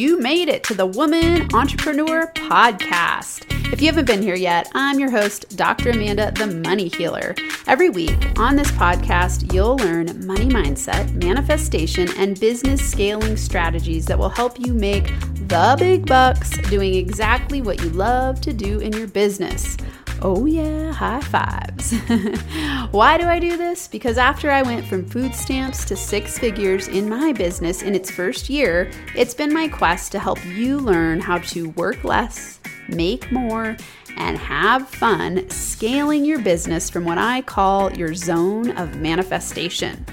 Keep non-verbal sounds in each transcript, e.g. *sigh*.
you made it to the Woman Entrepreneur Podcast. If you haven't been here yet, I'm your host, Dr. Amanda, the Money Healer. Every week on this podcast, you'll learn money mindset, manifestation, and business scaling strategies that will help you make the big bucks doing exactly what you love to do in your business. Oh, yeah, high fives. *laughs* Why do I do this? Because after I went from food stamps to six figures in my business in its first year, it's been my quest to help you learn how to work less, make more, and have fun scaling your business from what I call your zone of manifestation.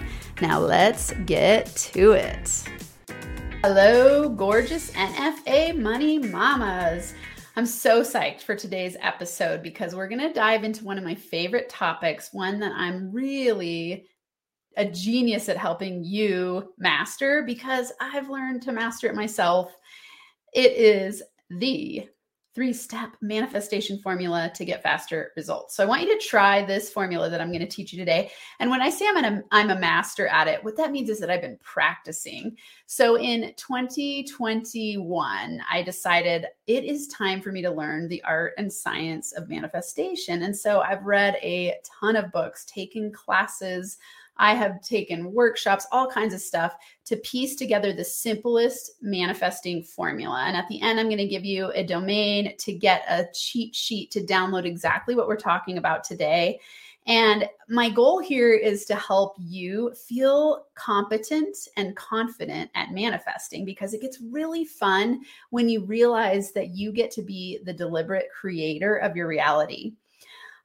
Now, let's get to it. Hello, gorgeous NFA money mamas. I'm so psyched for today's episode because we're going to dive into one of my favorite topics, one that I'm really a genius at helping you master because I've learned to master it myself. It is the three step manifestation formula to get faster results. So I want you to try this formula that I'm going to teach you today. And when I say I'm a, I'm a master at it, what that means is that I've been practicing. So in 2021, I decided it is time for me to learn the art and science of manifestation. And so I've read a ton of books, taken classes I have taken workshops, all kinds of stuff to piece together the simplest manifesting formula. And at the end, I'm going to give you a domain to get a cheat sheet to download exactly what we're talking about today. And my goal here is to help you feel competent and confident at manifesting because it gets really fun when you realize that you get to be the deliberate creator of your reality.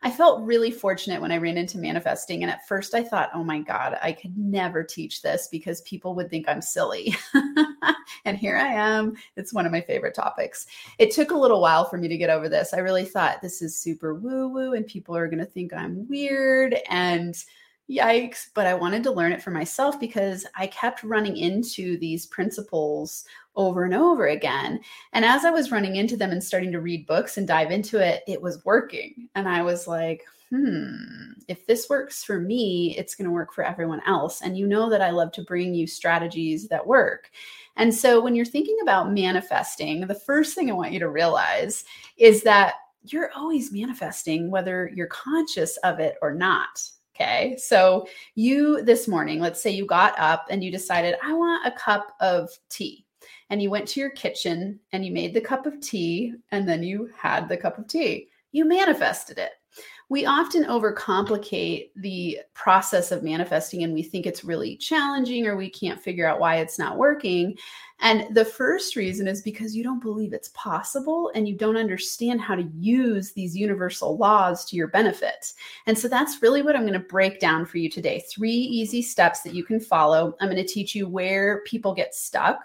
I felt really fortunate when I ran into manifesting. And at first I thought, oh my God, I could never teach this because people would think I'm silly. *laughs* and here I am. It's one of my favorite topics. It took a little while for me to get over this. I really thought this is super woo woo and people are going to think I'm weird. And yikes. But I wanted to learn it for myself because I kept running into these principles over and over again. And as I was running into them and starting to read books and dive into it, it was working. And I was like, hmm, if this works for me, it's going to work for everyone else. And you know that I love to bring you strategies that work. And so when you're thinking about manifesting, the first thing I want you to realize is that you're always manifesting, whether you're conscious of it or not. Okay. So you this morning, let's say you got up and you decided, I want a cup of tea. And you went to your kitchen and you made the cup of tea and then you had the cup of tea. You manifested it. We often overcomplicate the process of manifesting and we think it's really challenging or we can't figure out why it's not working. And the first reason is because you don't believe it's possible and you don't understand how to use these universal laws to your benefit. And so that's really what I'm going to break down for you today. Three easy steps that you can follow. I'm going to teach you where people get stuck,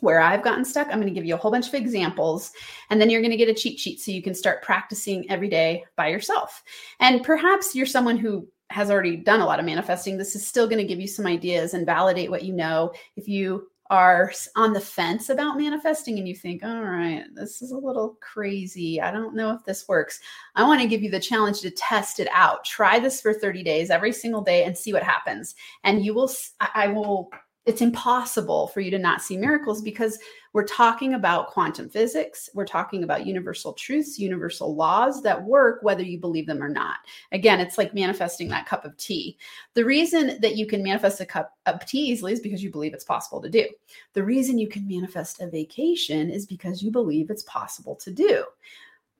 where I've gotten stuck. I'm going to give you a whole bunch of examples, and then you're going to get a cheat sheet so you can start practicing every day by yourself. And perhaps you're someone who has already done a lot of manifesting. This is still going to give you some ideas and validate what you know. If you are on the fence about manifesting and you think, all right, this is a little crazy. I don't know if this works. I want to give you the challenge to test it out. Try this for 30 days every single day and see what happens. And you will, I will it's impossible for you to not see miracles because we're talking about quantum physics. We're talking about universal truths, universal laws that work whether you believe them or not. Again, it's like manifesting that cup of tea. The reason that you can manifest a cup of tea easily is because you believe it's possible to do. The reason you can manifest a vacation is because you believe it's possible to do.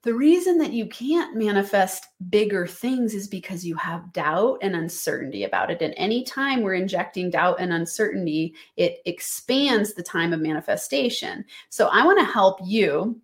The reason that you can't manifest bigger things is because you have doubt and uncertainty about it. And anytime we're injecting doubt and uncertainty, it expands the time of manifestation. So I want to help you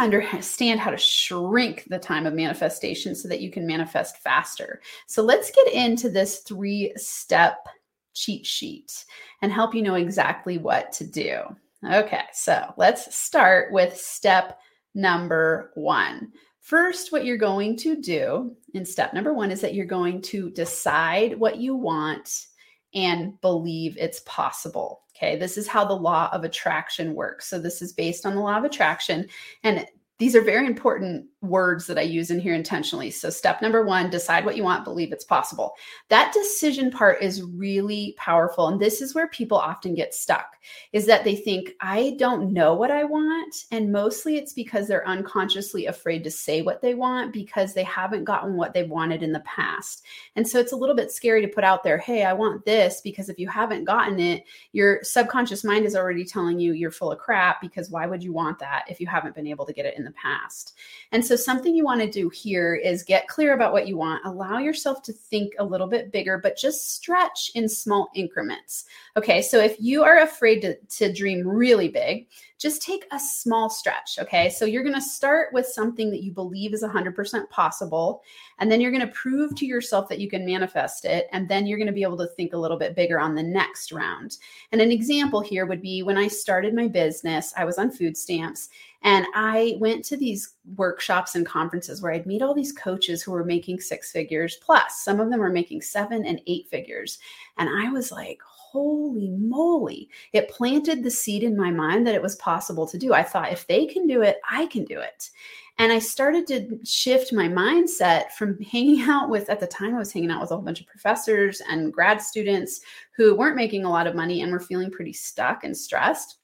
understand how to shrink the time of manifestation so that you can manifest faster. So let's get into this three step cheat sheet and help you know exactly what to do. Okay, so let's start with step number one. First, what you're going to do in step number one is that you're going to decide what you want and believe it's possible. Okay, this is how the law of attraction works. So, this is based on the law of attraction. And these are very important words that I use in here intentionally. So, step number one decide what you want, believe it's possible. That decision part is really powerful. And this is where people often get stuck is that they think, I don't know what I want. And mostly it's because they're unconsciously afraid to say what they want because they haven't gotten what they wanted in the past. And so, it's a little bit scary to put out there, hey, I want this, because if you haven't gotten it, your subconscious mind is already telling you you're full of crap because why would you want that if you haven't been able to get it in the past? And so, something you want to do here is get clear about what you want, allow yourself to think a little bit bigger, but just stretch in small increments. Okay, so if you are afraid to, to dream really big, just take a small stretch. Okay, so you're going to start with something that you believe is 100% possible, and then you're going to prove to yourself that you can manifest it, and then you're going to be able to think a little bit bigger on the next round. And an example here would be when I started my business, I was on food stamps and I went to these workshops and conferences where I'd meet all these coaches who were making six figures plus. Some of them were making seven and eight figures. And I was like, holy moly. It planted the seed in my mind that it was possible to do. I thought, if they can do it, I can do it. And I started to shift my mindset from *laughs* hanging out with, at the time, I was hanging out with a whole bunch of professors and grad students who weren't making a lot of money and were feeling pretty stuck and stressed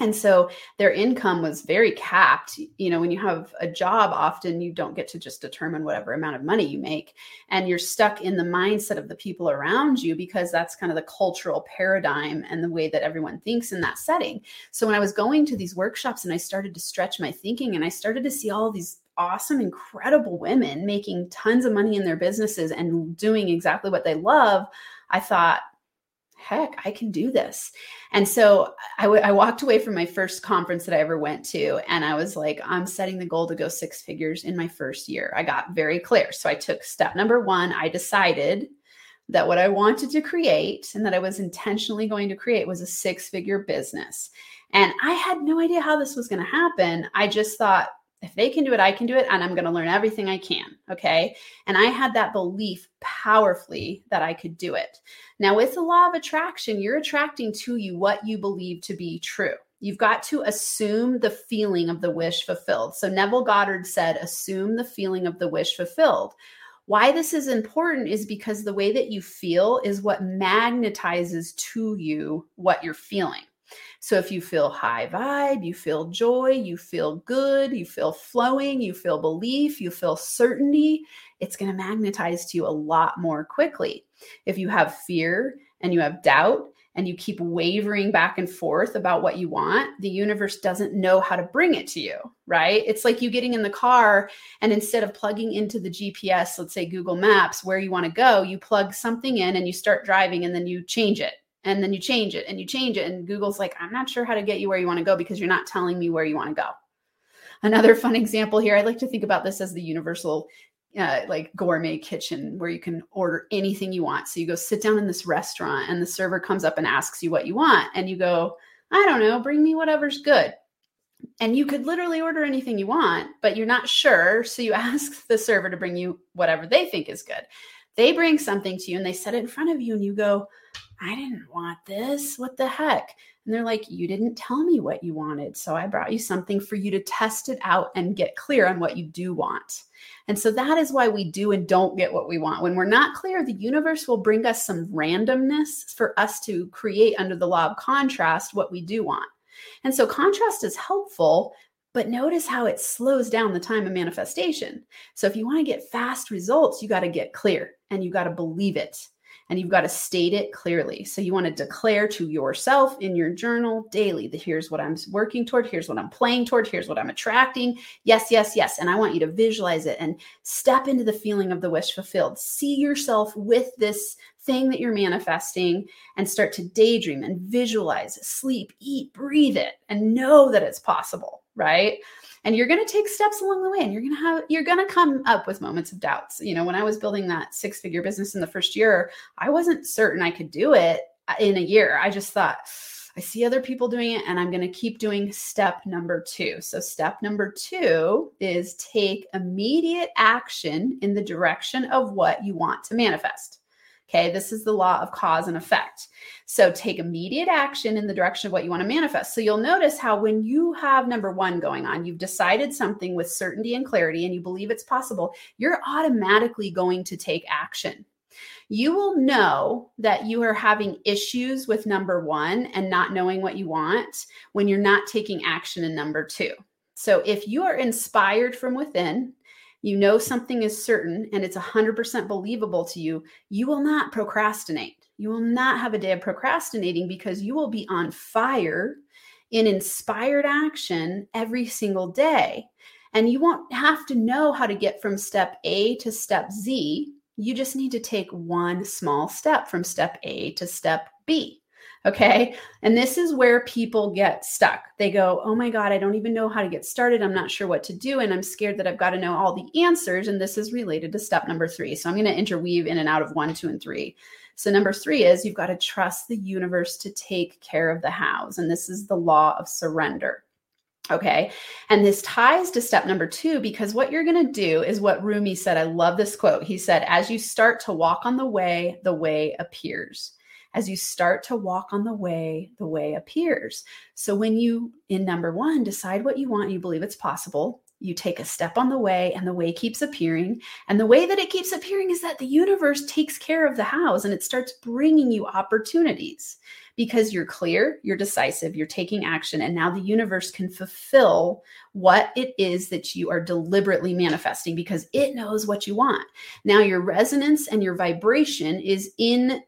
and so their income was very capped you know when you have a job often you don't get to just determine whatever amount of money you make and you're stuck in the mindset of the people around you because that's kind of the cultural paradigm and the way that everyone thinks in that setting. So when i was going to these workshops and i started to stretch my thinking and i started to see all these awesome incredible women making tons of money in their businesses and doing exactly what they love i thought heck, I can do this. And so I, w- I walked away from my first conference that I ever went to, and I was like, I'm setting the goal to go six figures in my first year. I got very clear. So I took step number one. I decided that what I wanted to create and that I was intentionally going to create was a six figure business. And I had no idea how this was going to happen. I just thought, if they can do it, I can do it, and I'm going to learn everything I can. Okay. And I had that belief powerfully that I could do it. Now, with the law of attraction, you're attracting to you what you believe to be true. You've got to assume the feeling of the wish fulfilled. So, Neville Goddard said, assume the feeling of the wish fulfilled. Why this is important is because the way that you feel is what magnetizes to you what you're feeling. So if you feel high vibe, you feel joy, you feel good, you feel flowing, you feel belief, you feel certainty, it's going to magnetize to you a lot more quickly. If you have fear and you have doubt and you keep wavering back and forth about what you want, the universe doesn't know how to bring it to you, right? It's like you getting in the car and instead of plugging into the GPS, let's say Google Maps, where you want to go, you plug something in and you start driving and then you change it and then you change it and you change it and google's like i'm not sure how to get you where you want to go because you're not telling me where you want to go. Another fun example here i like to think about this as the universal uh, like gourmet kitchen where you can order anything you want. So you go sit down in this restaurant and the server comes up and asks you what you want and you go i don't know bring me whatever's good. And you could literally order anything you want but you're not sure so you *laughs* ask the server to bring you whatever they think is good. They bring something to you and they set it in front of you and you go I didn't want this. What the heck? And they're like, You didn't tell me what you wanted. So I brought you something for you to test it out and get clear on what you do want. And so that is why we do and don't get what we want. When we're not clear, the universe will bring us some randomness for us to create under the law of contrast what we do want. And so contrast is helpful, but notice how it slows down the time of manifestation. So if you want to get fast results, you got to get clear and you got to believe it and you've got to state it clearly. So you want to declare to yourself in your journal daily that here's what I'm working toward, here's what I'm playing toward, here's what I'm attracting. Yes, yes, yes. And I want you to visualize it and step into the feeling of the wish fulfilled. See yourself with this thing that you're manifesting and start to daydream and visualize, sleep, eat, breathe it, and know that it's possible, right? And you're going to take steps along the way and you're going to have you're going to come up with moments of doubts. You know when i was building that six figure business in the first year i wasn't certain i could do it uh, in a year. I just thought i see other people doing it and i'm going to keep doing step number two. So step number two is take immediate action in the direction of what you want to manifest Okay, this is the law of cause and effect. So take immediate action in the direction of what you want to manifest. So you'll notice how when you have number one going on, you've decided something with certainty and clarity and you believe it's possible, you're automatically going to take action. You will know that you are having issues with number one and not knowing what you want when you're not taking action in number two. So if you are inspired from within, you know something is certain and it's 100% believable to you, you will not procrastinate. You will not have a day of procrastinating because you will be on fire in inspired action every single day. And you won't have to know how to get from step A to step Z. You just need to take one small step from step A to step B. Okay. And this is where people get stuck. They go, Oh my God, I don't even know how to get started. I'm not sure what to do. And I'm scared that I've got to know all the answers. And this is related to step number three. So I'm going to interweave in and out of one, two, and three. So, number three is you've got to trust the universe to take care of the hows. And this is the law of surrender. Okay. And this ties to step number two because what you're going to do is what Rumi said. I love this quote. He said, As you start to walk on the way, the way appears as you start to walk on the way, the way appears. So when you, in number one, decide what you want, you believe it's possible, you take a step on the way and the way keeps appearing. And the way that it keeps appearing is that the universe takes care of the hows and it starts bringing you opportunities because you're clear, you're decisive, you're taking action. And now the universe can fulfill what it is that you are deliberately manifesting because it knows what you want. Now your resonance and your vibration is in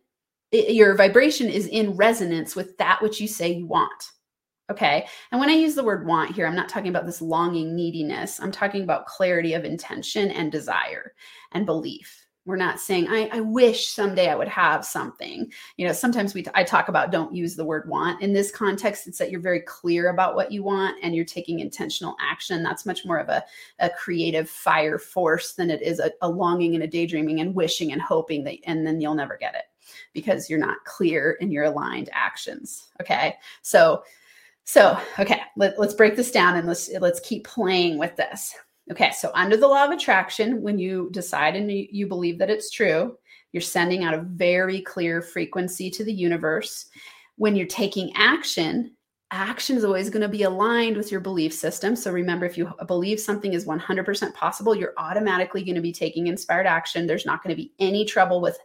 your vibration is in resonance with that which you say you want. Okay. And when I use the word want here, I'm not talking about this longing neediness. I'm talking about clarity of intention and desire and belief. We're not saying, I, I wish someday I would have something. You know, sometimes we, t- I talk about don't use the word want. In this context, it's that you're very clear about what you want and you're taking intentional action. That's much more of a, a creative fire force than it is a, a longing and a daydreaming and wishing and hoping that, and then you'll never get it because you're not clear in your aligned actions. Okay. So, so okay, let, let's break this down and let's let's keep playing with this. Okay, so under the law of attraction, when you decide and you, you believe that it's true, you're sending out a very clear frequency to the universe. When you're taking action, action is always going to be aligned with your belief system. So remember, if you believe something is 100% possible, you're automatically going to be taking inspired action. There's not going to be any trouble with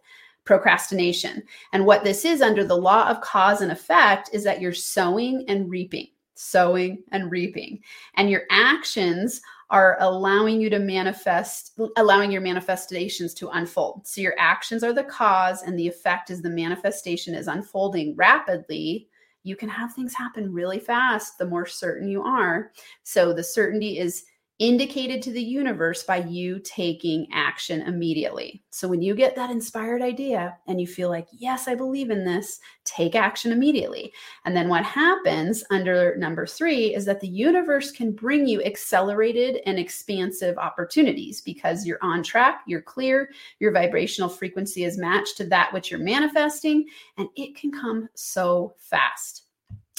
procrastination. And what this is under the law of cause and effect is that you're sowing and reaping, sowing and reaping. And your actions are allowing you to manifest, allowing your manifestations to unfold. So your actions are the cause, and the effect is the manifestation is unfolding rapidly. You can have things happen really fast the more certain you are. So the certainty is indicated to the universe by you taking action immediately. So when you get that inspired idea and you feel like, yes, I believe in this, take action immediately. And then what happens under number three is that the universe can bring you accelerated and expansive opportunities because you're on track, you're clear, your vibrational frequency is matched to that which you're manifesting, and it can come so fast.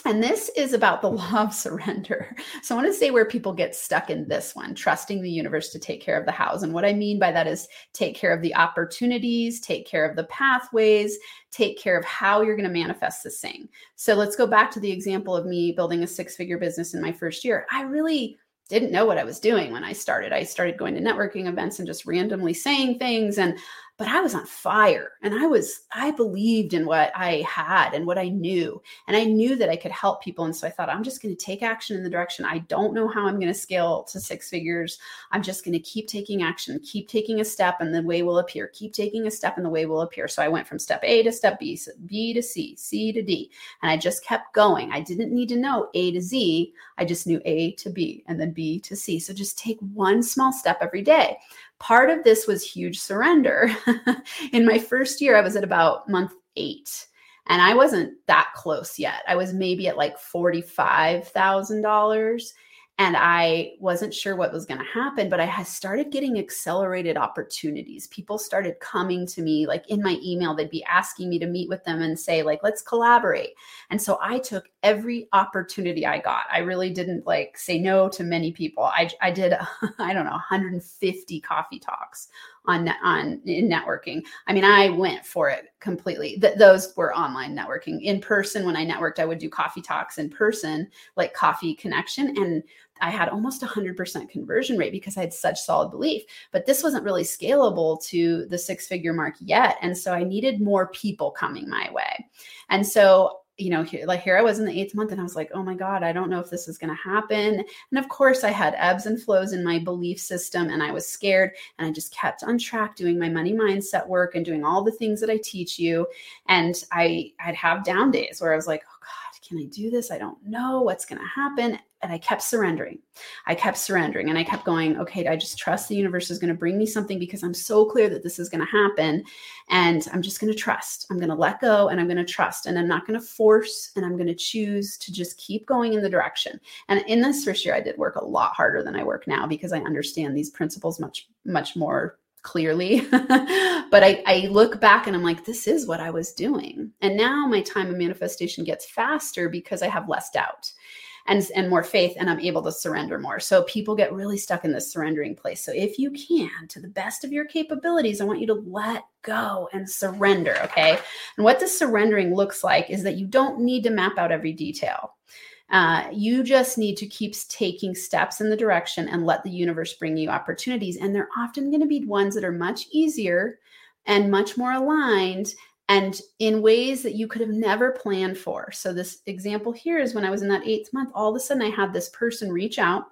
And this is about the *laughs* law of surrender. So I want to say where people get stuck in this one, trusting the universe to take care of the hows. And what I mean by that is take care of the opportunities, take care of the pathways, take care of how you're going to manifest this thing. So let's go back to the example of me building a six figure business in my first year. I really didn't know what I was doing when I started. I started going to networking events and just randomly saying things. And but I was on fire and I was, I believed in what I had and what I knew. And I knew that I could help people. And so I thought, I'm just going to take action in the direction. I don't know how I'm going to scale to six figures. I'm just going to keep taking action, keep taking a step, and the way will appear. Keep taking a step, and the way will appear. So I went from step A to step B, B to C, C to D. And I just kept going. I didn't need to know A to Z. I just knew A to B and then B to C. So just take one small step every day. Part of this was huge surrender. *laughs* in my first year, I was at about month eight and I wasn't that close yet. I was maybe at like $45,000 and I wasn't sure what was going to happen, but I started getting accelerated opportunities. People started coming to me, like in my email, they'd be asking me to meet with them and say, like, let's collaborate. And so I took every opportunity I got. I really didn't like say no to many people. I, I did, *laughs* I don't know, 150 coffee talks on on in networking. I mean, I went for it completely. Th- those were online networking. In person, when I networked, I would do coffee talks in person, like coffee connection, and I had almost 100% conversion rate because I had such solid belief. But this wasn't really scalable to the six figure mark yet, and so I needed more people coming my way. And so you know, here, like here I was in the eighth month and I was like, oh my God, I don't know if this is going to happen. And of course, I had ebbs and flows in my belief system and I was scared. And I just kept on track doing my money mindset work and doing all the things that I teach you. And I, I'd have down days where I was like, can I do this? I don't know what's going to happen and I kept surrendering. I kept surrendering and I kept going, okay, I just trust the universe is going to bring me something because I'm so clear that this is going to happen. And I'm just going to trust. I'm going to let go and I'm going to trust. And I'm not going to force and I'm going to choose to just keep going in the direction. And in this first year, I did work a lot harder than I work now because I understand these principles much, much more clearly. *laughs* but I, I, look back and I'm like, this is what I was doing. And now my time of manifestation gets faster because I have less doubt and and more faith and i'm able to surrender more so people get really stuck in this surrendering place so if you can to the best of your capabilities i want you to let go and surrender okay and what this surrendering looks like is that you don't need to map out every detail uh, you just need to keep taking steps in the direction and let the universe bring you opportunities. And they're often going to be ones that are much easier and much more aligned and in ways that you could have never planned for. So, this example here is when I was in that eighth month, all of a sudden I had this person reach out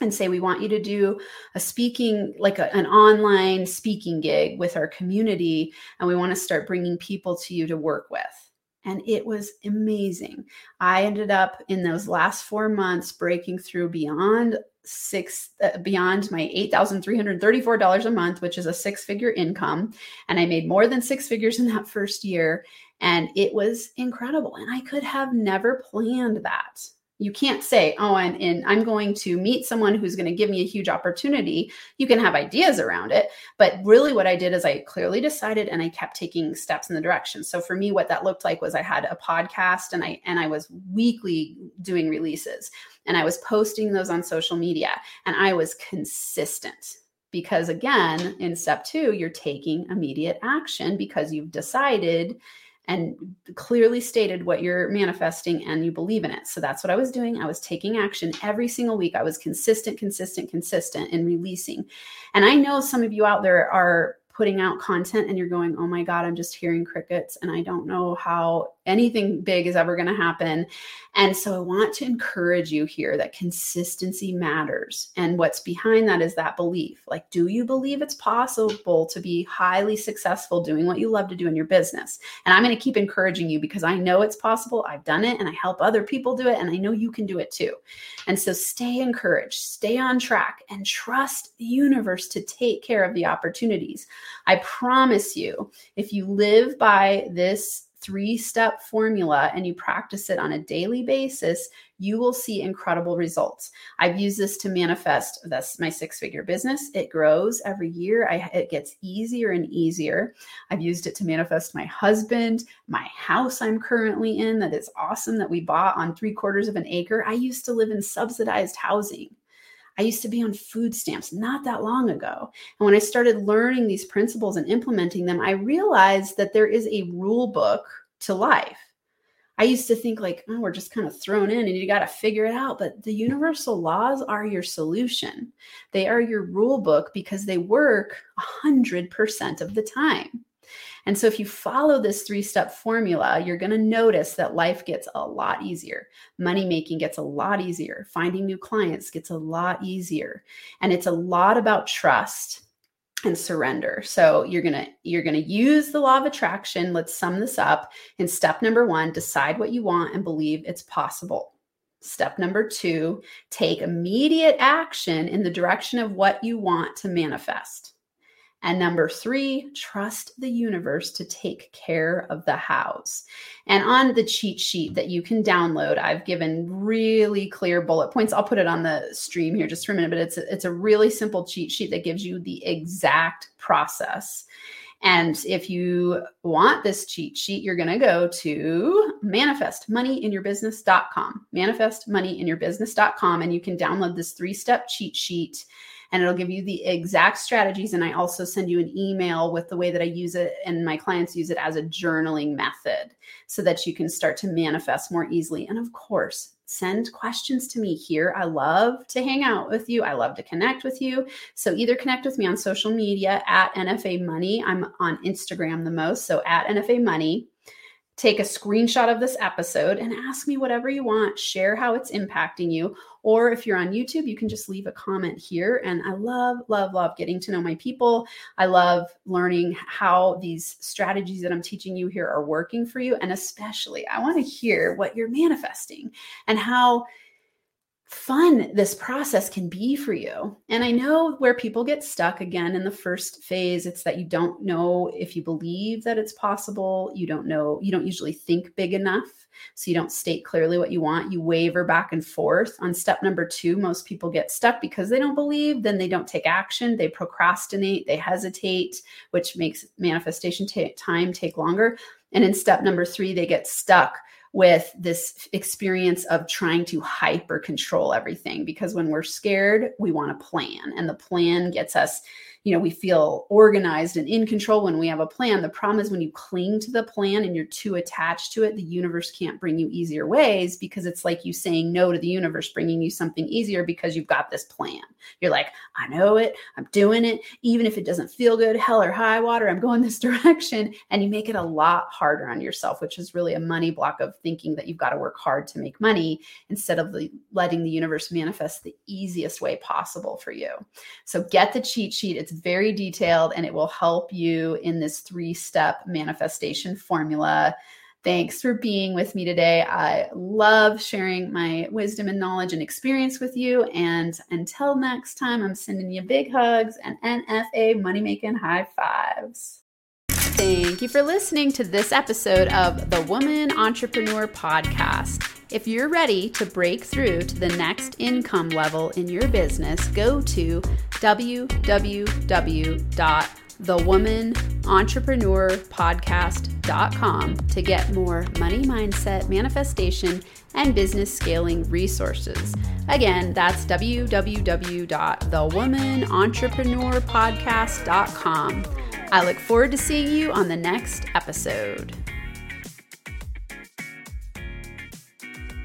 and say, We want you to do a speaking, like a, an online speaking gig with our community, and we want to start bringing people to you to work with. And it was amazing. I ended up in those last four months breaking through beyond six uh, beyond my $8,334 a month, which is a six figure income. And I made more than six figures in that first year. And it was incredible. And I could have never planned that you can't say oh i'm in i'm going to meet someone who's going to give me a huge opportunity. You can have ideas around it but really what i did is i clearly decided and i kept taking steps in the direction. So for me what that looked like was i had a podcast and i and i was weekly doing releases and i was posting those on social media and i was consistent because again in step 2 you're taking immediate action because you've decided and clearly stated what you're manifesting and you believe in it. So that's what I was doing. I was taking action every single week. I was consistent, consistent, consistent in releasing. And I know some of you out there are putting out content and you're going, oh my God, I'm just hearing crickets and I don't know how anything big is ever going to happen. And so I want to encourage you here that consistency matters. And what's behind that is that belief. Like, do you believe it's possible to be highly successful doing what you love to do in your business? And I'm going to keep encouraging you because I know it's possible. I've done it and I help other people do it. And I know you can do it too. And so stay encouraged, stay on track, and trust the universe to take care of the opportunities. I promise you, if you live by this three step formula and you practice it on a daily basis, you will see incredible results. I've used this to manifest that's my six figure business. It grows every year. I, it gets easier and easier. I've used it to manifest my husband, my house I'm currently in that is awesome that we bought on three quarters of an acre. I used to live in subsidized housing. I used to be on food stamps not that long ago. And when I started learning these principles and implementing them, I realized that there is a rule book to life. I used to think like, oh, we're just kind of thrown in and you got to figure it out. But the universal laws are your solution. They are your rule book because they work 100% of the time. And so, if you follow this three step formula, you're going to notice that life gets a lot easier. Money making gets a lot easier. Finding new clients gets a lot easier. And it's a lot about trust and surrender. So you're going to you're going to use the law of attraction. Let's sum this up. In step number 1, decide what you want and believe it's possible. Step number 2, take immediate action in the direction of what you want to manifest. And number three, trust the universe to take care of the house. And on the cheat sheet that you can download, I've given really clear bullet points. I'll put it on the stream here just for a minute, but it's a, it's a really simple cheat sheet that gives you the exact process. And if you want this cheat sheet, you're going to go to manifestmoneyinyourbusiness.com, manifestmoneyinyourbusiness.com, and you can download this three step cheat sheet and it'll give you the exact strategies. And I also send you an email with the way that I use it, and my clients use it as a journaling method so that you can start to manifest more easily. And of course, send questions to me here. I love to hang out with you. I love to connect with you. So either connect with me on social media at NFA Money. I'm on Instagram the most. So at NFA Money take a screenshot of this episode and ask me whatever you want. Share how it's impacting you. Or if you're on YouTube, you can just leave a comment here. And I love, love, love getting to know my people. I love learning how these strategies that I'm teaching you here are working for you. And especially, I want to hear what you're manifesting and how fun this process can be for you. And I know where people get stuck again in the first phase, it's that you don't know if you believe that it's possible. You don't know, you don't usually think big enough. So you don't state clearly what you want. You waver back and forth. On step number two, most people get stuck because they don't believe, then they don't take action. They procrastinate, they hesitate, which makes manifestation t- time take longer. And in step number three, they get stuck with this experience of trying to hyper control everything because when we're scared, we want a plan, and the plan gets us you know we feel organized and in control when we have a plan. The problem is when you cling to the plan and you're too attached to it the universe can't bring you easier ways because it's like you saying no to the universe bringing you something easier because you've got this plan. You're like i know it. I'm doing it. Even if it doesn't feel good hell or high water i'm going this *laughs* direction. And you make it a lot harder on yourself which is really a money block of thinking that you've got to work hard to make money instead of the, letting the universe manifest the easiest way possible for you. So get the cheat sheet. It's it's very detailed and it will help you in this three step manifestation formula. Thanks for being with me today. I love sharing my wisdom and knowledge and experience with you. And until next time, I'm sending you big hugs and NFA money making high fives. Thank you for listening to this episode of the Woman Entrepreneur Podcast. If you're ready to break through to the next income level in your business, go to www.thewomanentrepreneurpodcast.com to get more money mindset, manifestation, and business scaling resources. Again, that's www.thewomanentrepreneurpodcast.com. I look forward to seeing you on the next episode.